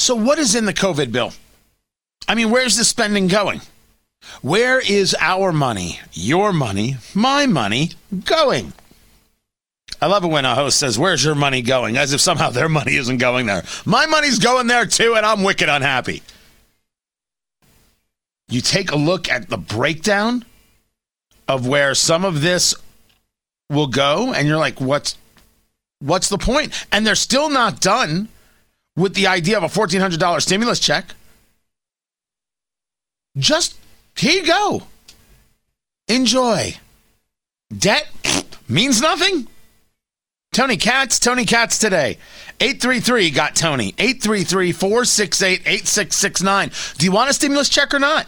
So, what is in the COVID bill? I mean, where's the spending going? Where is our money, your money, my money going? I love it when a host says, Where's your money going? As if somehow their money isn't going there. My money's going there too, and I'm wicked unhappy. You take a look at the breakdown of where some of this will go, and you're like, What's what's the point? And they're still not done with the idea of a $1,400 stimulus check. Just here you go. Enjoy. Debt means nothing. Tony Katz, Tony Katz today. 833 got Tony. 833 468 8669. Do you want a stimulus check or not?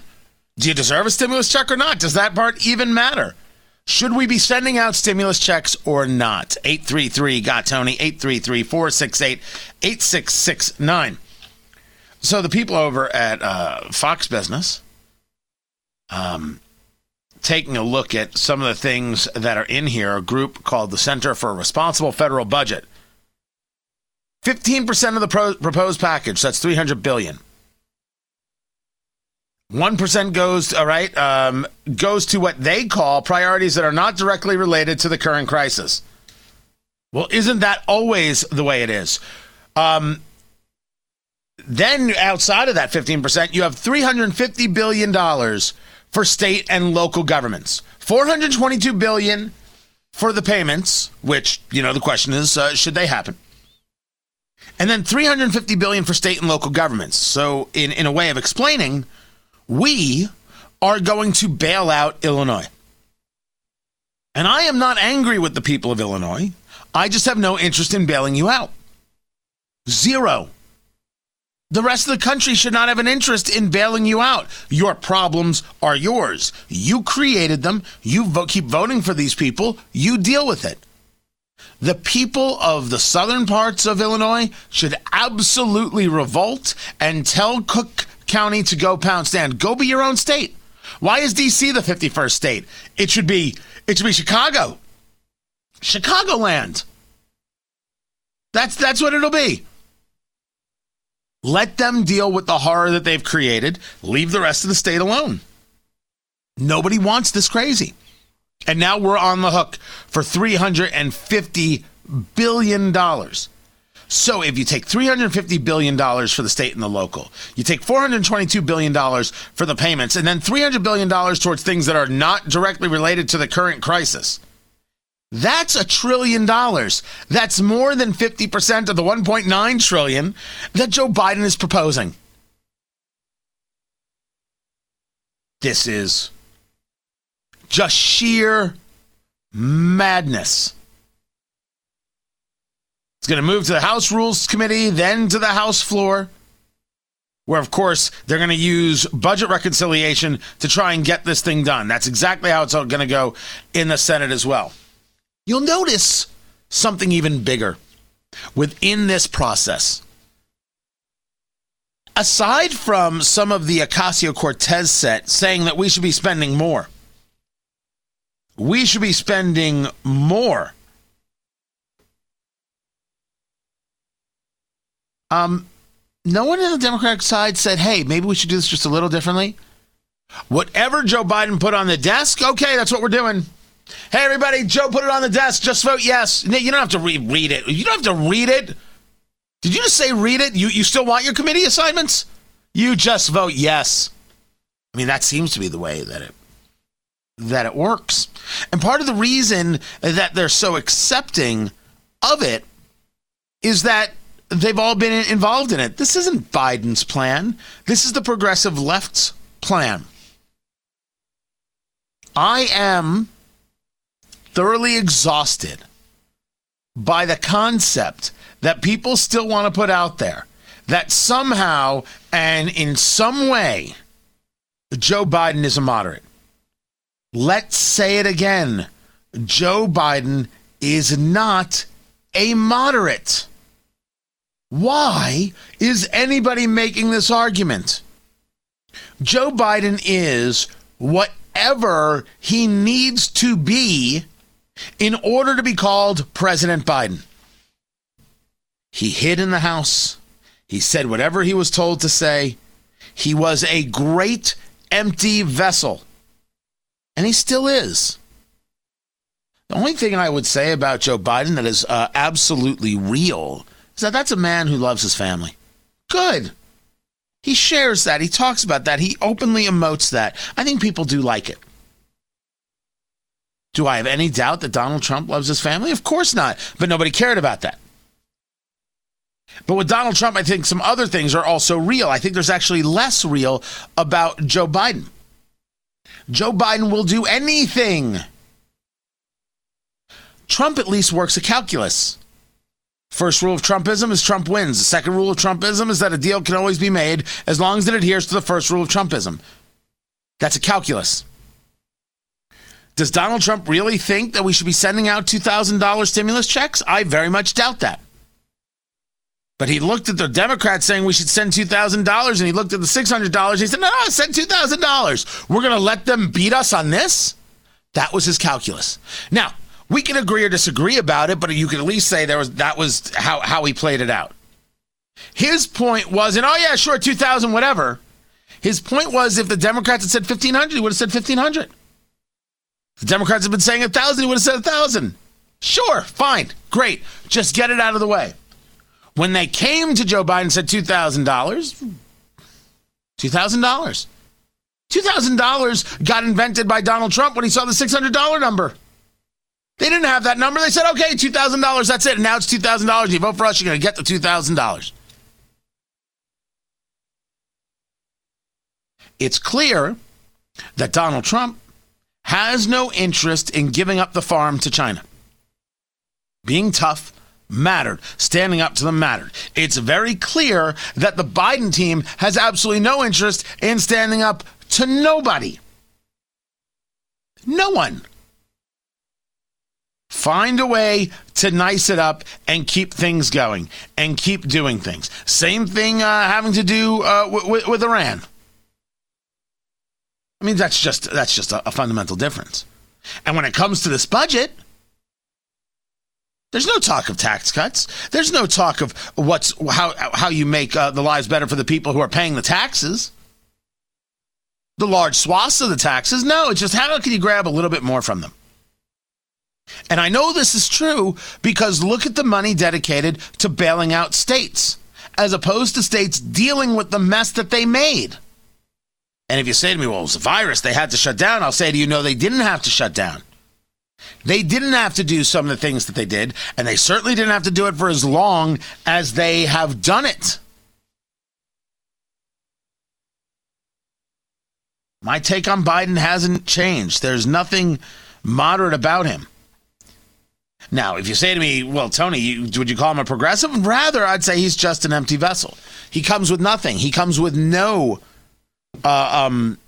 Do you deserve a stimulus check or not? Does that part even matter? Should we be sending out stimulus checks or not? 833 got Tony. 833 468 8669. So the people over at uh, Fox Business um, taking a look at some of the things that are in here, a group called the Center for a Responsible Federal Budget. 15% of the pro- proposed package, that's 300 billion. 1% goes, all right, um, goes to what they call priorities that are not directly related to the current crisis. Well, isn't that always the way it is? Um, then outside of that 15%, you have $350 billion for state and local governments. 422 billion for the payments, which, you know, the question is uh, should they happen? And then 350 billion for state and local governments. So in in a way of explaining, we are going to bail out Illinois. And I am not angry with the people of Illinois. I just have no interest in bailing you out. Zero. The rest of the country should not have an interest in bailing you out. Your problems are yours. You created them. You vote, keep voting for these people. You deal with it. The people of the southern parts of Illinois should absolutely revolt and tell Cook County to go pound stand. Go be your own state. Why is DC the 51st state? It should be it should be Chicago. Chicagoland. That's that's what it'll be. Let them deal with the horror that they've created. Leave the rest of the state alone. Nobody wants this crazy. And now we're on the hook for $350 billion. So if you take $350 billion for the state and the local, you take $422 billion for the payments, and then $300 billion towards things that are not directly related to the current crisis that's a trillion dollars. That's more than 50% of the 1.9 trillion that Joe Biden is proposing. This is just sheer madness. It's going to move to the House Rules Committee, then to the House floor, where, of course, they're going to use budget reconciliation to try and get this thing done. That's exactly how it's going to go in the Senate as well. You'll notice something even bigger within this process. Aside from some of the Ocasio Cortez set saying that we should be spending more, we should be spending more. Um, no one on the Democratic side said, hey, maybe we should do this just a little differently. Whatever Joe Biden put on the desk, okay, that's what we're doing. Hey, everybody, Joe put it on the desk. Just vote yes. You don't have to re- read it. You don't have to read it. Did you just say read it? You, you still want your committee assignments? You just vote yes. I mean, that seems to be the way that it that it works. And part of the reason that they're so accepting of it is that they've all been involved in it. This isn't Biden's plan. This is the progressive left's plan. I am thoroughly exhausted by the concept that people still want to put out there that somehow and in some way Joe Biden is a moderate. Let's say it again. Joe Biden is not a moderate. Why is anybody making this argument? Joe Biden is whatever he needs to be in order to be called President Biden. He hid in the House. He said whatever he was told to say. He was a great empty vessel. And he still is. The only thing I would say about Joe Biden that is uh, absolutely real is that that's a man who loves his family. Good. He shares that. He talks about that. He openly emotes that. I think people do like it. Do I have any doubt that Donald Trump loves his family? Of course not. But nobody cared about that. But with Donald Trump, I think some other things are also real. I think there's actually less real about Joe Biden. Joe Biden will do anything. Trump at least works a calculus. First rule of Trumpism is Trump wins. The second rule of Trumpism is that a deal can always be made as long as it adheres to the first rule of Trumpism. That's a calculus. Does Donald Trump really think that we should be sending out $2,000 stimulus checks? I very much doubt that. But he looked at the Democrats saying we should send $2,000 and he looked at the $600. He said, no, no, send $2,000. We're going to let them beat us on this? That was his calculus. Now, we can agree or disagree about it, but you can at least say there was that was how, how he played it out. His point was, and oh yeah, sure, 2000, whatever. His point was if the Democrats had said 1500, he would have said 1500. The Democrats have been saying a 1,000, he would have said a 1,000. Sure, fine, great. Just get it out of the way. When they came to Joe Biden said $2,000, $2,000. $2,000 got invented by Donald Trump when he saw the $600 number. They didn't have that number. They said, okay, $2,000, that's it. And now it's $2,000. You vote for us, you're going to get the $2,000. It's clear that Donald Trump has no interest in giving up the farm to China. Being tough mattered. Standing up to them mattered. It's very clear that the Biden team has absolutely no interest in standing up to nobody. No one. Find a way to nice it up and keep things going and keep doing things. Same thing uh, having to do uh, with, with Iran. I mean, that's just that's just a, a fundamental difference. And when it comes to this budget, there's no talk of tax cuts. There's no talk of what's how how you make uh, the lives better for the people who are paying the taxes. The large swaths of the taxes. No, it's just how can you grab a little bit more from them? And I know this is true because look at the money dedicated to bailing out states, as opposed to states dealing with the mess that they made. And if you say to me, well, it was a virus, they had to shut down, I'll say to you, no, they didn't have to shut down. They didn't have to do some of the things that they did, and they certainly didn't have to do it for as long as they have done it. My take on Biden hasn't changed. There's nothing moderate about him. Now, if you say to me, well, Tony, you, would you call him a progressive? Rather, I'd say he's just an empty vessel. He comes with nothing. He comes with no uh, um,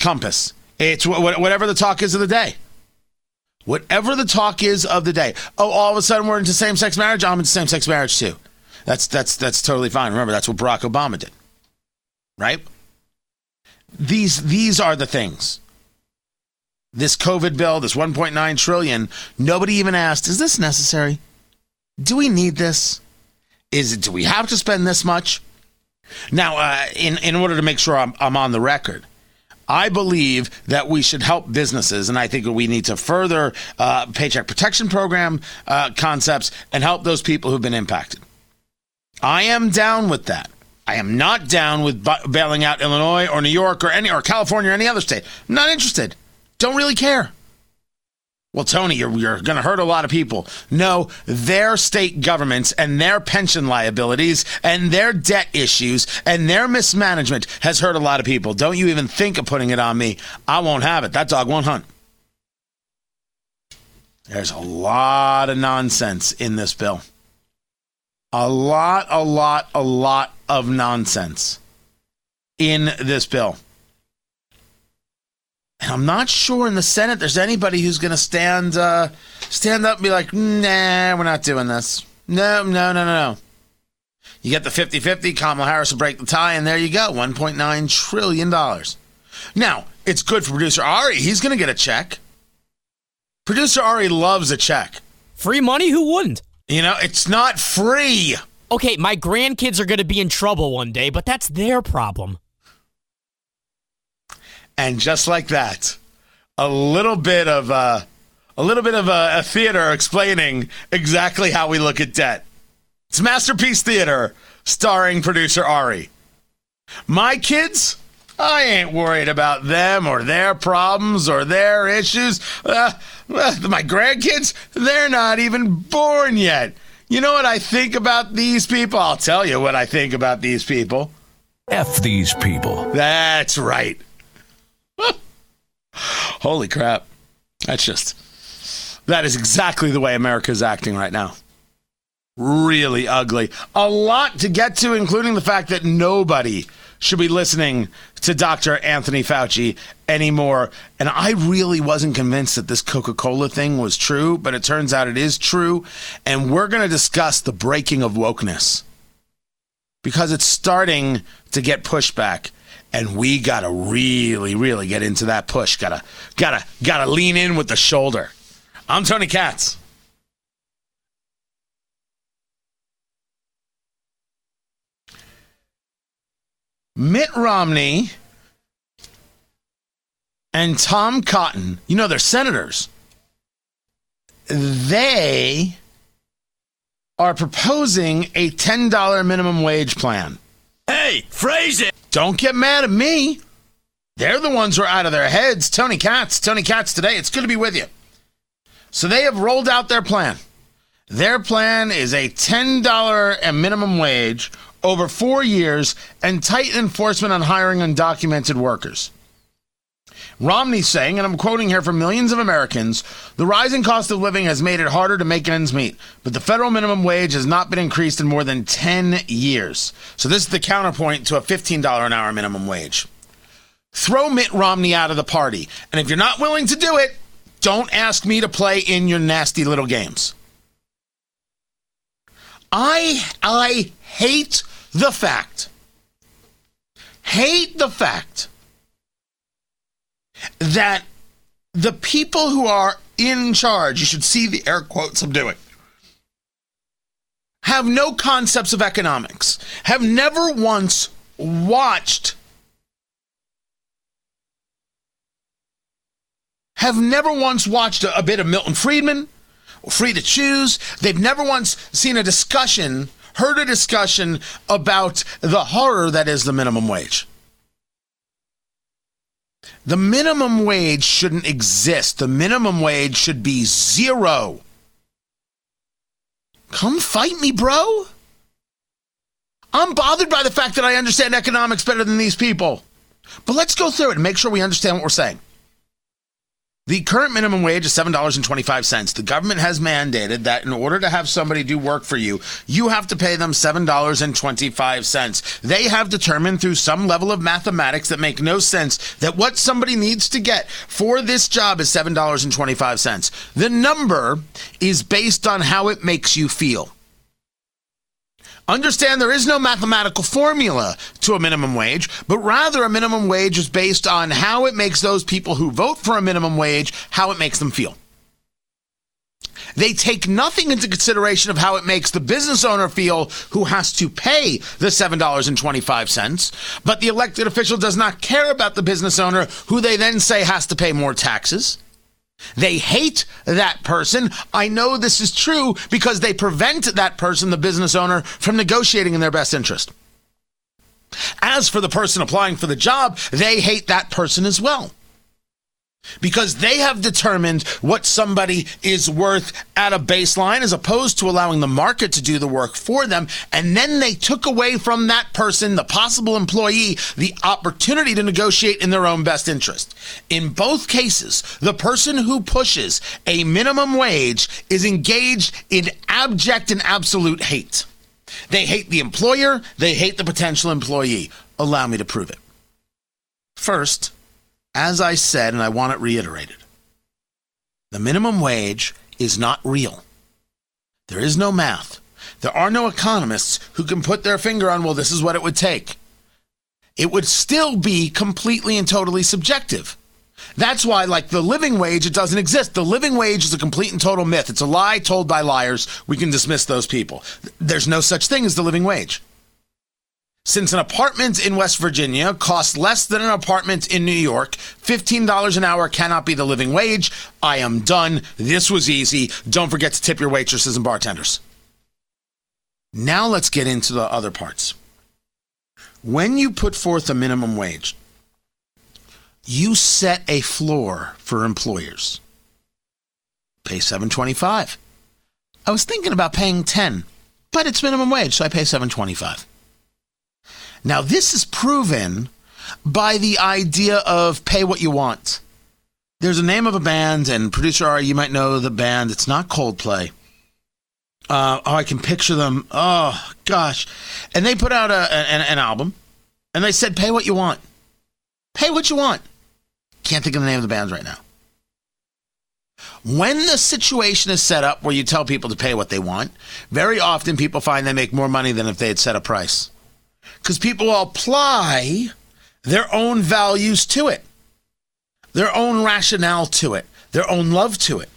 compass. It's whatever the talk is of the day. Whatever the talk is of the day. Oh, all of a sudden we're into same-sex marriage. I'm into same-sex marriage too. That's that's that's totally fine. Remember, that's what Barack Obama did, right? These these are the things. This COVID bill, this 1.9 trillion. Nobody even asked, is this necessary? Do we need this? Is it? Do we have to spend this much? Now, uh, in, in order to make sure I'm, I'm on the record, I believe that we should help businesses, and I think we need to further uh, paycheck protection program uh, concepts and help those people who've been impacted. I am down with that. I am not down with bailing out Illinois or New York or any or California or any other state. I'm not interested. Don't really care. Well, Tony, you're, you're going to hurt a lot of people. No, their state governments and their pension liabilities and their debt issues and their mismanagement has hurt a lot of people. Don't you even think of putting it on me. I won't have it. That dog won't hunt. There's a lot of nonsense in this bill. A lot, a lot, a lot of nonsense in this bill. And I'm not sure in the Senate there's anybody who's going to stand uh, stand up and be like, nah, we're not doing this. No, no, no, no, no. You get the 50 50, Kamala Harris will break the tie, and there you go $1.9 trillion. Now, it's good for producer Ari. He's going to get a check. Producer Ari loves a check. Free money? Who wouldn't? You know, it's not free. Okay, my grandkids are going to be in trouble one day, but that's their problem. And just like that, a little bit of uh, a little bit of a, a theater explaining exactly how we look at debt. It's Masterpiece Theater, starring producer Ari. My kids, I ain't worried about them or their problems or their issues. Uh, uh, my grandkids, they're not even born yet. You know what I think about these people? I'll tell you what I think about these people. F these people. That's right. Holy crap. That's just, that is exactly the way America is acting right now. Really ugly. A lot to get to, including the fact that nobody should be listening to Dr. Anthony Fauci anymore. And I really wasn't convinced that this Coca Cola thing was true, but it turns out it is true. And we're going to discuss the breaking of wokeness because it's starting to get pushback and we gotta really really get into that push. Gotta gotta gotta lean in with the shoulder. I'm tony katz. Mitt romney and tom cotton you know they're senators. They are proposing a $10 minimum wage plan Hey, phrase it. don't get mad at me. They're the ones who are out of their heads. Tony Katz, Tony Katz today. It's good to be with you. So they have rolled out their plan. Their plan is a $10 minimum wage over four years and tight enforcement on hiring undocumented workers. Romney saying, and I'm quoting here from millions of Americans, the rising cost of living has made it harder to make ends meet, but the federal minimum wage has not been increased in more than 10 years. So this is the counterpoint to a $15 an hour minimum wage. Throw Mitt Romney out of the party. And if you're not willing to do it, don't ask me to play in your nasty little games. I I hate the fact. Hate the fact that the people who are in charge, you should see the air quotes I'm doing, have no concepts of economics, have never once watched, have never once watched a, a bit of Milton Friedman, Free to Choose. They've never once seen a discussion, heard a discussion about the horror that is the minimum wage. The minimum wage shouldn't exist. The minimum wage should be zero. Come fight me, bro. I'm bothered by the fact that I understand economics better than these people. But let's go through it and make sure we understand what we're saying. The current minimum wage is $7.25. The government has mandated that in order to have somebody do work for you, you have to pay them $7.25. They have determined through some level of mathematics that make no sense that what somebody needs to get for this job is $7.25. The number is based on how it makes you feel. Understand there is no mathematical formula to a minimum wage, but rather a minimum wage is based on how it makes those people who vote for a minimum wage, how it makes them feel. They take nothing into consideration of how it makes the business owner feel who has to pay the $7.25, but the elected official does not care about the business owner who they then say has to pay more taxes. They hate that person. I know this is true because they prevent that person, the business owner, from negotiating in their best interest. As for the person applying for the job, they hate that person as well. Because they have determined what somebody is worth at a baseline as opposed to allowing the market to do the work for them. And then they took away from that person, the possible employee, the opportunity to negotiate in their own best interest. In both cases, the person who pushes a minimum wage is engaged in abject and absolute hate. They hate the employer, they hate the potential employee. Allow me to prove it. First, as I said, and I want it reiterated, the minimum wage is not real. There is no math. There are no economists who can put their finger on, well, this is what it would take. It would still be completely and totally subjective. That's why, like the living wage, it doesn't exist. The living wage is a complete and total myth. It's a lie told by liars. We can dismiss those people. There's no such thing as the living wage. Since an apartment in West Virginia costs less than an apartment in New York, $15 an hour cannot be the living wage. I am done. This was easy. Don't forget to tip your waitresses and bartenders. Now let's get into the other parts. When you put forth a minimum wage, you set a floor for employers. Pay 725. I was thinking about paying 10, but it's minimum wage, so I pay 725. Now, this is proven by the idea of pay what you want. There's a name of a band, and producer you might know the band. It's not Coldplay. Uh, oh, I can picture them. Oh, gosh. And they put out a, an, an album, and they said, pay what you want. Pay what you want. Can't think of the name of the band right now. When the situation is set up where you tell people to pay what they want, very often people find they make more money than if they had set a price because people apply their own values to it, their own rationale to it, their own love to it,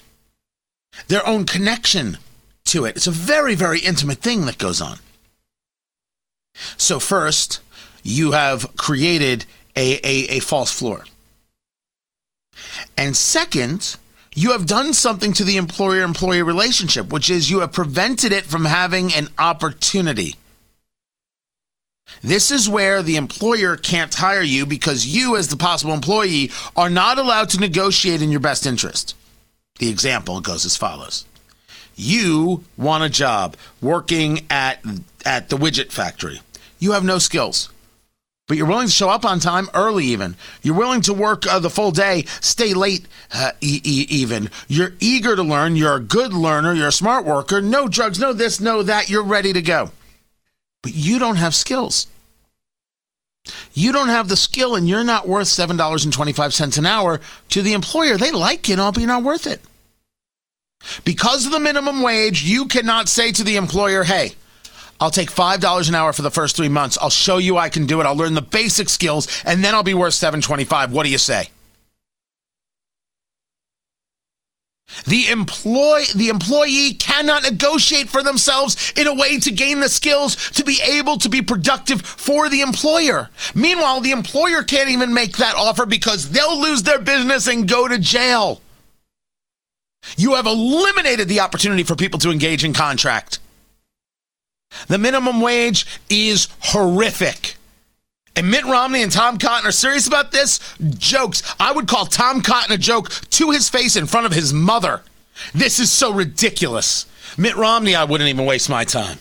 their own connection to it. It's a very, very intimate thing that goes on. So, first, you have created a, a, a false floor. And second, you have done something to the employer employee relationship, which is you have prevented it from having an opportunity. This is where the employer can't hire you because you, as the possible employee, are not allowed to negotiate in your best interest. The example goes as follows You want a job working at, at the widget factory, you have no skills. But you're willing to show up on time, early even. You're willing to work uh, the full day, stay late uh, e- e- even. You're eager to learn. You're a good learner. You're a smart worker. No drugs, no this, no that. You're ready to go but you don't have skills. You don't have the skill and you're not worth $7.25 an hour to the employer. They like you, and you're not worth it. Because of the minimum wage, you cannot say to the employer, hey, I'll take $5 an hour for the first three months. I'll show you I can do it. I'll learn the basic skills, and then I'll be worth $7.25. What do you say? The employ the employee cannot negotiate for themselves in a way to gain the skills to be able to be productive for the employer. Meanwhile, the employer can't even make that offer because they'll lose their business and go to jail. You have eliminated the opportunity for people to engage in contract. The minimum wage is horrific. And Mitt Romney and Tom Cotton are serious about this? Jokes. I would call Tom Cotton a joke to his face in front of his mother. This is so ridiculous. Mitt Romney, I wouldn't even waste my time.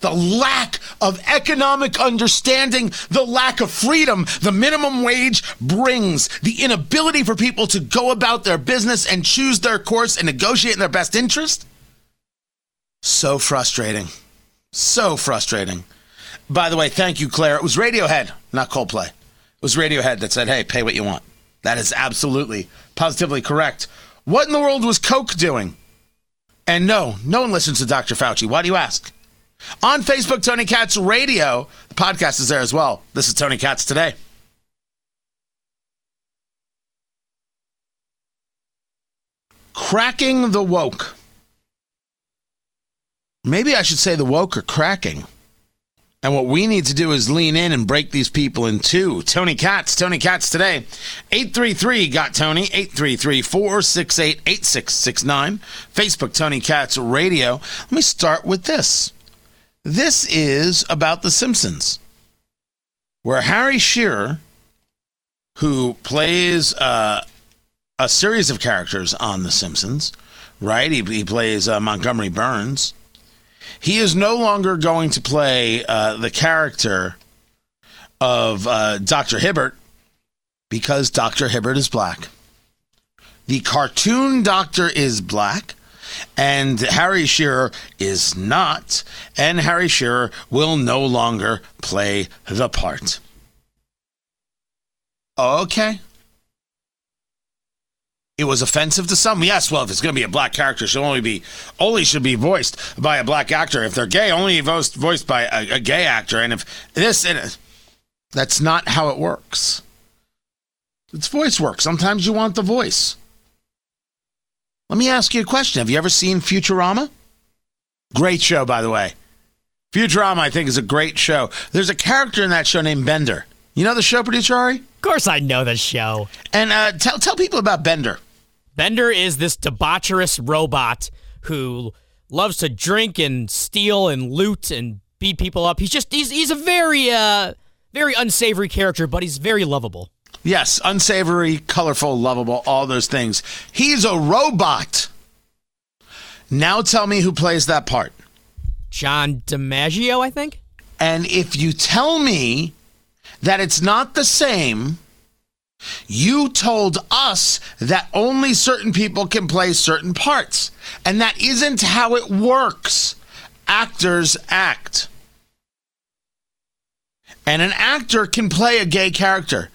The lack of economic understanding, the lack of freedom the minimum wage brings, the inability for people to go about their business and choose their course and negotiate in their best interest. So frustrating. So frustrating. By the way, thank you, Claire. It was Radiohead, not Coldplay. It was Radiohead that said, hey, pay what you want. That is absolutely, positively correct. What in the world was Coke doing? And no, no one listens to Dr. Fauci. Why do you ask? On Facebook, Tony Katz Radio. The podcast is there as well. This is Tony Katz today. Cracking the woke. Maybe I should say the woke are cracking. And what we need to do is lean in and break these people in two. Tony Katz, Tony Katz today. 833 got Tony, 833 468 8669. Facebook, Tony Katz Radio. Let me start with this. This is about The Simpsons, where Harry Shearer, who plays uh, a series of characters on The Simpsons, right? He, he plays uh, Montgomery Burns he is no longer going to play uh, the character of uh, Dr. Hibbert because Dr. Hibbert is black. The cartoon doctor is black, and Harry Shearer is not, and Harry Shearer will no longer play the part. Okay. It was offensive to some. Yes, well, if it's going to be a black character, should only be only should be voiced by a black actor. If they're gay, only voiced voiced by a, a gay actor. And if this, and that's not how it works. It's voice work. Sometimes you want the voice. Let me ask you a question. Have you ever seen Futurama? Great show, by the way. Futurama, I think, is a great show. There's a character in that show named Bender. You know the show, producer Ari? Of course, I know the show. And uh, tell tell people about Bender. Bender is this debaucherous robot who loves to drink and steal and loot and beat people up. He's just he's he's a very uh very unsavory character, but he's very lovable. Yes, unsavory, colorful, lovable, all those things. He's a robot. Now tell me who plays that part. John DiMaggio, I think. And if you tell me that it's not the same, you told us that only certain people can play certain parts. And that isn't how it works. Actors act. And an actor can play a gay character.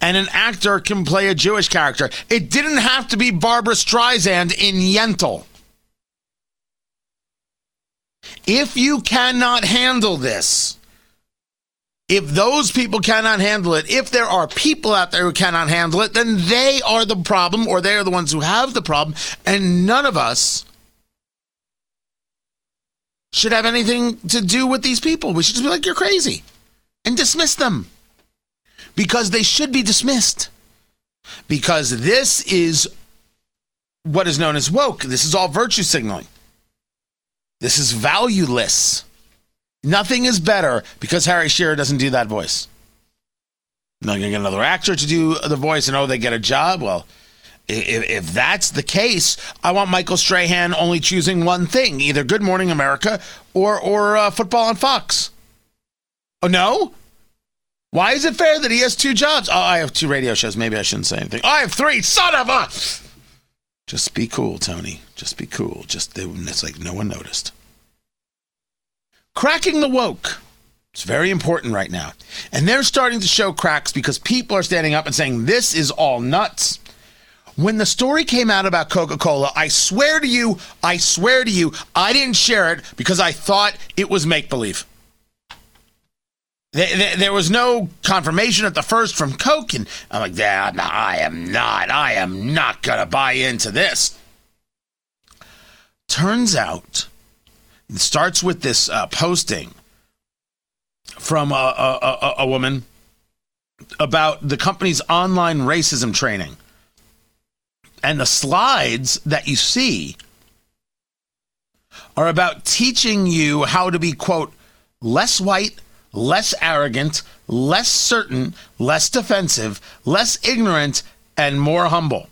And an actor can play a Jewish character. It didn't have to be Barbra Streisand in Yentl. If you cannot handle this, if those people cannot handle it, if there are people out there who cannot handle it, then they are the problem or they are the ones who have the problem. And none of us should have anything to do with these people. We should just be like, you're crazy and dismiss them because they should be dismissed. Because this is what is known as woke. This is all virtue signaling. This is valueless. Nothing is better because Harry Shearer doesn't do that voice. Not going to get another actor to do the voice and oh, they get a job. Well, if, if that's the case, I want Michael Strahan only choosing one thing either Good Morning America or, or uh, football on Fox. Oh, no? Why is it fair that he has two jobs? Oh, I have two radio shows. Maybe I shouldn't say anything. Oh, I have three. Son of a. Just be cool, Tony. Just be cool. Just it's like no one noticed. Cracking the woke. It's very important right now. And they're starting to show cracks because people are standing up and saying, this is all nuts. When the story came out about Coca Cola, I swear to you, I swear to you, I didn't share it because I thought it was make believe. There was no confirmation at the first from Coke, and I'm like, no, I am not, I am not going to buy into this. Turns out, it starts with this uh, posting from a, a, a, a woman about the company's online racism training. And the slides that you see are about teaching you how to be, quote, less white less arrogant, less certain, less defensive, less ignorant, and more humble.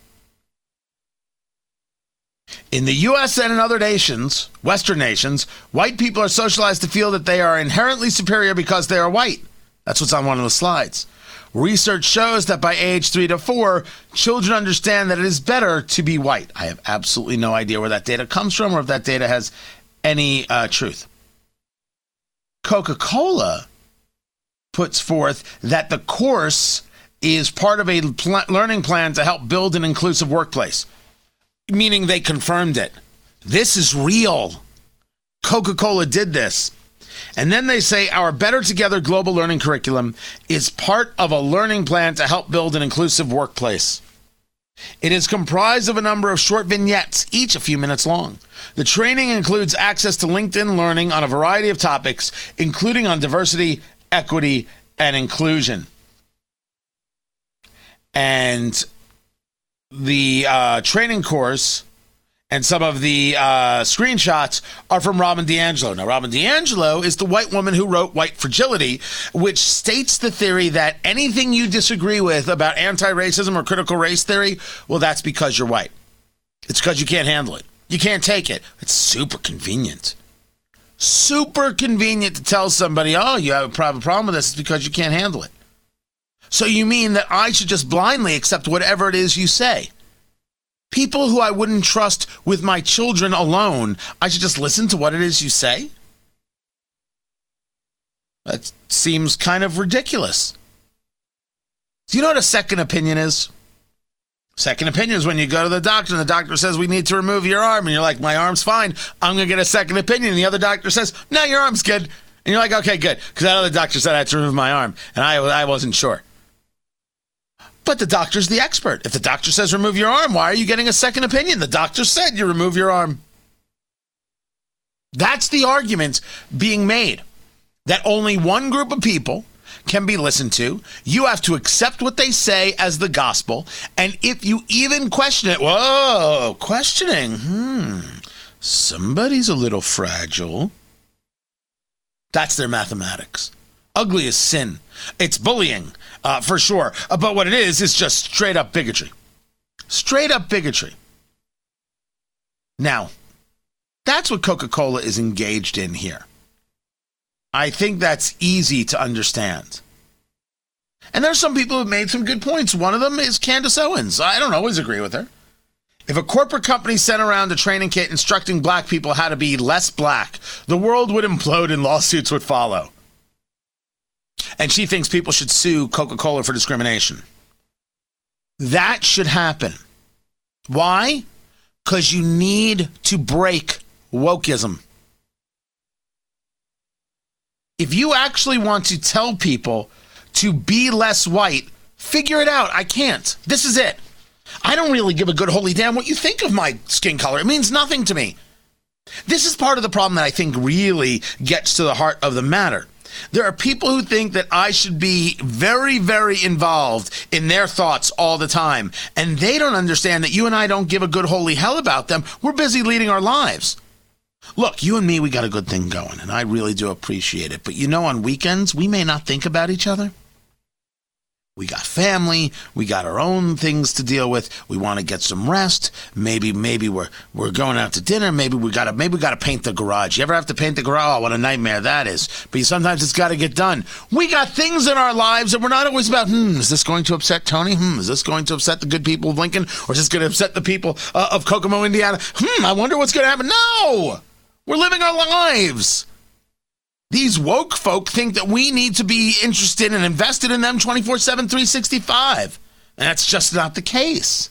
In the US and in other nations, Western nations, white people are socialized to feel that they are inherently superior because they are white. That's what's on one of the slides. Research shows that by age three to four, children understand that it is better to be white. I have absolutely no idea where that data comes from or if that data has any uh, truth. Coca Cola puts forth that the course is part of a pl- learning plan to help build an inclusive workplace, meaning they confirmed it. This is real. Coca Cola did this. And then they say our Better Together global learning curriculum is part of a learning plan to help build an inclusive workplace. It is comprised of a number of short vignettes, each a few minutes long. The training includes access to LinkedIn learning on a variety of topics, including on diversity, equity, and inclusion. And the uh, training course and some of the uh, screenshots are from Robin DiAngelo. Now, Robin DiAngelo is the white woman who wrote White Fragility, which states the theory that anything you disagree with about anti racism or critical race theory, well, that's because you're white. It's because you can't handle it. You can't take it. It's super convenient super convenient to tell somebody, oh, you have a problem with this it's because you can't handle it. So you mean that I should just blindly accept whatever it is you say? People who I wouldn't trust with my children alone, I should just listen to what it is you say? That seems kind of ridiculous. Do you know what a second opinion is? Second opinion is when you go to the doctor and the doctor says, We need to remove your arm. And you're like, My arm's fine. I'm going to get a second opinion. And the other doctor says, No, your arm's good. And you're like, Okay, good. Because that other doctor said I had to remove my arm. And I, I wasn't sure. But the doctor's the expert. If the doctor says remove your arm, why are you getting a second opinion? The doctor said you remove your arm. That's the argument being made that only one group of people can be listened to. You have to accept what they say as the gospel. And if you even question it, whoa, questioning, hmm, somebody's a little fragile. That's their mathematics. Ugly as sin. It's bullying, uh, for sure. Uh, but what it is, is just straight up bigotry. Straight up bigotry. Now, that's what Coca Cola is engaged in here. I think that's easy to understand. And there's some people who've made some good points. One of them is Candace Owens. I don't always agree with her. If a corporate company sent around a training kit instructing black people how to be less black, the world would implode and lawsuits would follow. And she thinks people should sue Coca Cola for discrimination. That should happen. Why? Because you need to break wokeism. If you actually want to tell people to be less white, figure it out. I can't. This is it. I don't really give a good holy damn what you think of my skin color. It means nothing to me. This is part of the problem that I think really gets to the heart of the matter. There are people who think that I should be very, very involved in their thoughts all the time. And they don't understand that you and I don't give a good holy hell about them. We're busy leading our lives. Look, you and me, we got a good thing going, and I really do appreciate it. But you know, on weekends, we may not think about each other. We got family, we got our own things to deal with. We want to get some rest. Maybe, maybe we're we're going out to dinner. Maybe we gotta maybe we gotta paint the garage. You ever have to paint the garage? Oh, what a nightmare that is. But sometimes it's gotta get done. We got things in our lives and we're not always about, hmm, is this going to upset Tony? Hmm, is this going to upset the good people of Lincoln? Or is this going to upset the people uh, of Kokomo, Indiana? Hmm, I wonder what's going to happen. No! We're living our lives. These woke folk think that we need to be interested and invested in them 24 7, 365. And that's just not the case.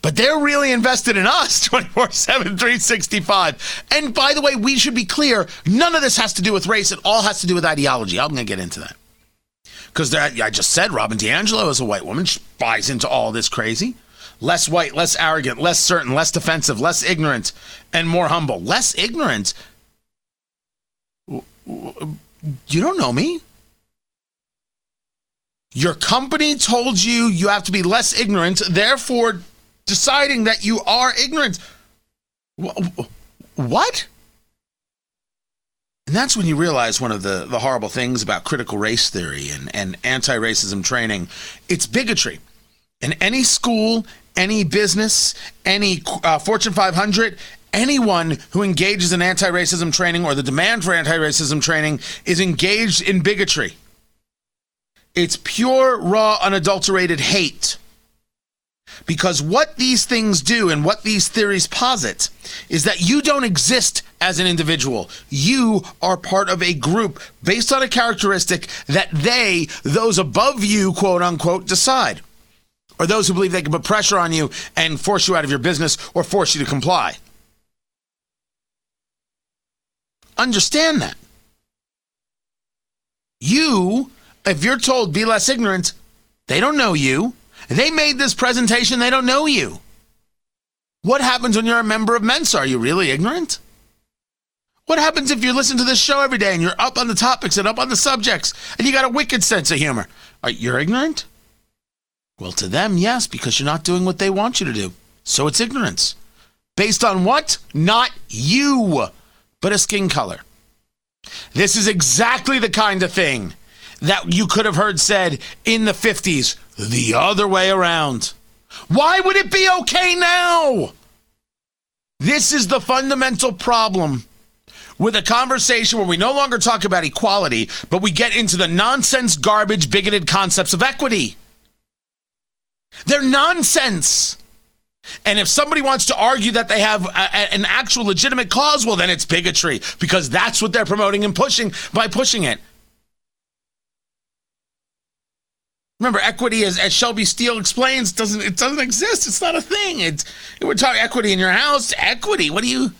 But they're really invested in us 24 7, 365. And by the way, we should be clear none of this has to do with race. It all has to do with ideology. I'm going to get into that. Because I just said Robin DiAngelo is a white woman. She buys into all this crazy less white, less arrogant, less certain, less defensive, less ignorant, and more humble. Less ignorant? You don't know me. Your company told you you have to be less ignorant, therefore deciding that you are ignorant. What? And that's when you realize one of the, the horrible things about critical race theory and, and anti racism training it's bigotry. In any school, any business, any uh, Fortune 500, anyone who engages in anti racism training or the demand for anti racism training is engaged in bigotry. It's pure, raw, unadulterated hate. Because what these things do and what these theories posit is that you don't exist as an individual. You are part of a group based on a characteristic that they, those above you, quote unquote, decide or those who believe they can put pressure on you and force you out of your business or force you to comply. Understand that. You, if you're told be less ignorant, they don't know you. They made this presentation, they don't know you. What happens when you're a member of Mensa? Are you really ignorant? What happens if you listen to this show every day and you're up on the topics and up on the subjects and you got a wicked sense of humor? Are you ignorant? Well, to them, yes, because you're not doing what they want you to do. So it's ignorance. Based on what? Not you, but a skin color. This is exactly the kind of thing that you could have heard said in the 50s the other way around. Why would it be okay now? This is the fundamental problem with a conversation where we no longer talk about equality, but we get into the nonsense, garbage, bigoted concepts of equity. They're nonsense. And if somebody wants to argue that they have a, an actual legitimate cause, well, then it's bigotry because that's what they're promoting and pushing by pushing it. Remember, equity, as, as Shelby Steele explains, doesn't it doesn't exist. It's not a thing. It's we're talking equity in your house. Equity. What do you?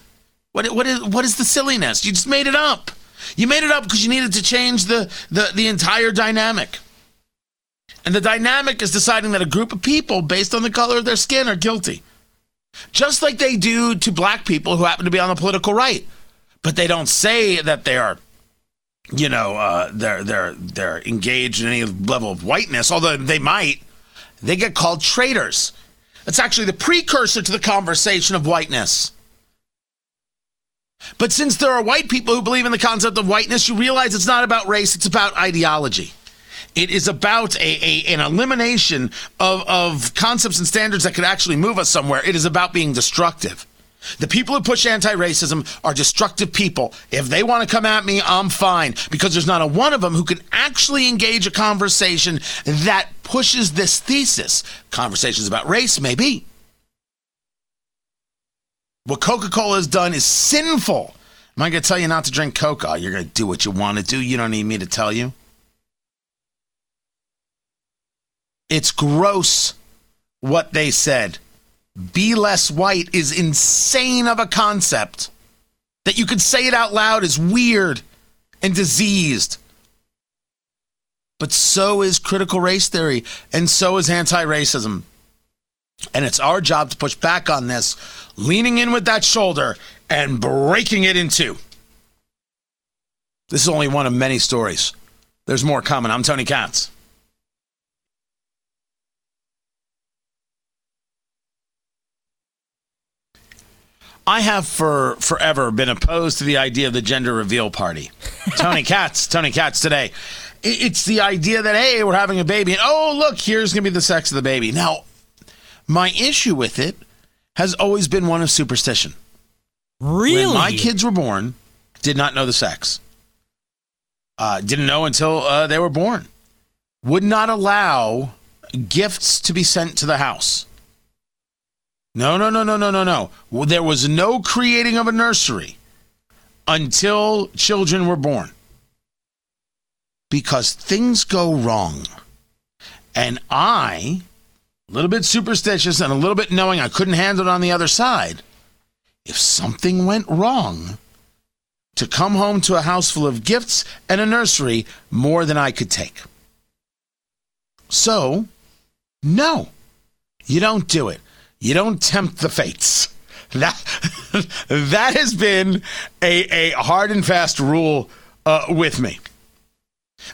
What what is what is the silliness? You just made it up. You made it up because you needed to change the the the entire dynamic. And the dynamic is deciding that a group of people, based on the color of their skin, are guilty. Just like they do to black people who happen to be on the political right. But they don't say that they are, you know, uh, they're, they're, they're engaged in any level of whiteness, although they might. They get called traitors. It's actually the precursor to the conversation of whiteness. But since there are white people who believe in the concept of whiteness, you realize it's not about race, it's about ideology. It is about a, a, an elimination of, of concepts and standards that could actually move us somewhere. It is about being destructive. The people who push anti racism are destructive people. If they want to come at me, I'm fine because there's not a one of them who can actually engage a conversation that pushes this thesis. Conversations about race, maybe. What Coca Cola has done is sinful. Am I going to tell you not to drink Coca? You're going to do what you want to do. You don't need me to tell you. It's gross what they said. Be less white is insane of a concept. That you could say it out loud is weird and diseased. But so is critical race theory, and so is anti racism. And it's our job to push back on this, leaning in with that shoulder and breaking it in two. This is only one of many stories. There's more coming. I'm Tony Katz. I have for forever been opposed to the idea of the gender reveal party. Tony Katz, Tony Katz today. It's the idea that, hey, we're having a baby, and oh, look, here's going to be the sex of the baby. Now, my issue with it has always been one of superstition. Really? When my kids were born, did not know the sex. Uh, didn't know until uh, they were born. Would not allow gifts to be sent to the house. No, no, no, no, no, no, no. Well, there was no creating of a nursery until children were born. Because things go wrong. And I, a little bit superstitious and a little bit knowing I couldn't handle it on the other side, if something went wrong, to come home to a house full of gifts and a nursery more than I could take. So, no, you don't do it. You don't tempt the fates. That that has been a, a hard and fast rule uh, with me.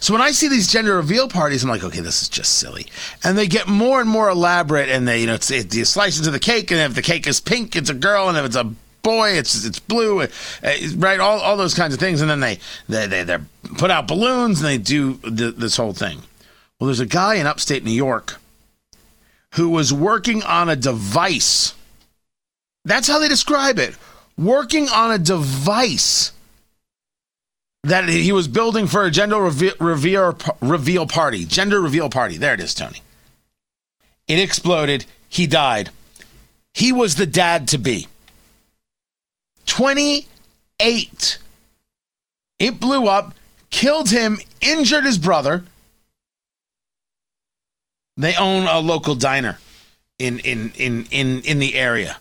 So when I see these gender reveal parties, I'm like, okay, this is just silly, and they get more and more elaborate. And they, you know, it's, it, you slice into the cake, and if the cake is pink, it's a girl, and if it's a boy, it's it's blue, uh, right? All, all those kinds of things, and then they they they they put out balloons, and they do the, this whole thing. Well, there's a guy in upstate New York who was working on a device. That's how they describe it. Working on a device that he was building for a gender reveal, reveal, party. Gender reveal party. There it is, Tony. It exploded. He died. He was the dad to be. 28. It blew up, killed him, injured his brother. They own a local diner in in in in in the area.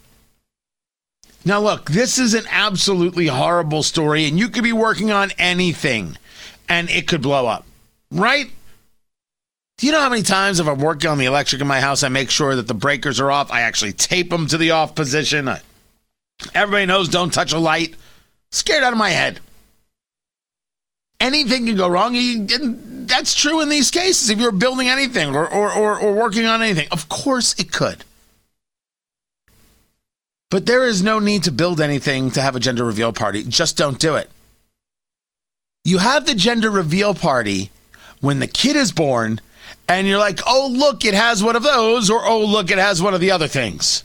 Now look, this is an absolutely horrible story and you could be working on anything and it could blow up. Right? Do you know how many times if I'm working on the electric in my house, I make sure that the breakers are off? I actually tape them to the off position. Everybody knows don't touch a light. Scared out of my head. Anything can go wrong. And that's true in these cases. If you're building anything or, or, or, or working on anything, of course it could. But there is no need to build anything to have a gender reveal party. Just don't do it. You have the gender reveal party when the kid is born and you're like, oh, look, it has one of those, or oh, look, it has one of the other things.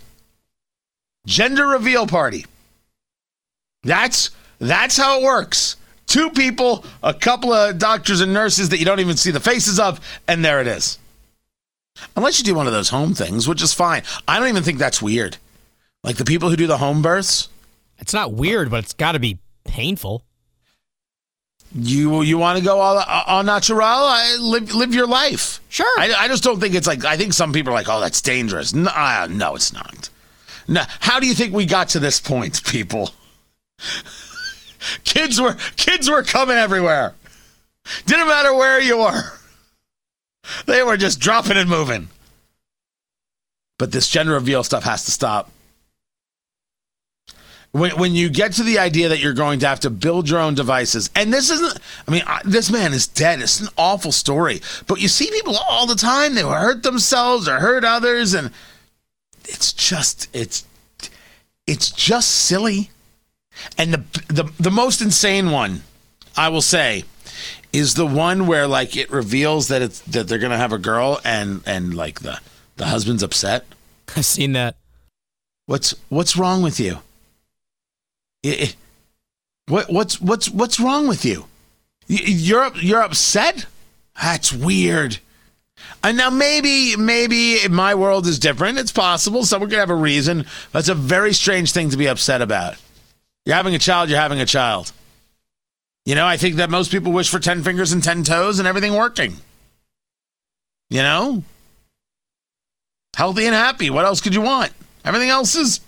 Gender reveal party. That's that's how it works. Two people, a couple of doctors and nurses that you don't even see the faces of, and there it is. Unless you do one of those home things, which is fine. I don't even think that's weird. Like the people who do the home births. It's not weird, but it's got to be painful. You you want to go all all natural? I, live live your life. Sure. I, I just don't think it's like I think some people are like, oh, that's dangerous. No, uh, no, it's not. No, how do you think we got to this point, people? Kids were kids were coming everywhere. Didn't matter where you were. they were just dropping and moving. But this gender reveal stuff has to stop. When, when you get to the idea that you're going to have to build your own devices, and this isn't, I mean, I, this man is dead. It's an awful story. But you see people all the time, they hurt themselves or hurt others, and it's just, it's, it's just silly. And the, the, the most insane one, I will say, is the one where like it reveals that it's that they're gonna have a girl and and like the the husband's upset. I've seen that. What's what's wrong with you? It, it- what what's what's what's wrong with you? You're you're upset. That's weird. And now maybe maybe my world is different. It's possible someone could have a reason. That's a very strange thing to be upset about. You're having a child. You're having a child. You know, I think that most people wish for 10 fingers and 10 toes and everything working. You know? Healthy and happy. What else could you want? Everything else is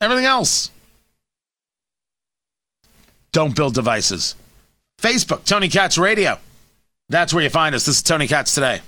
everything else. Don't build devices. Facebook, Tony Katz Radio. That's where you find us. This is Tony Katz today.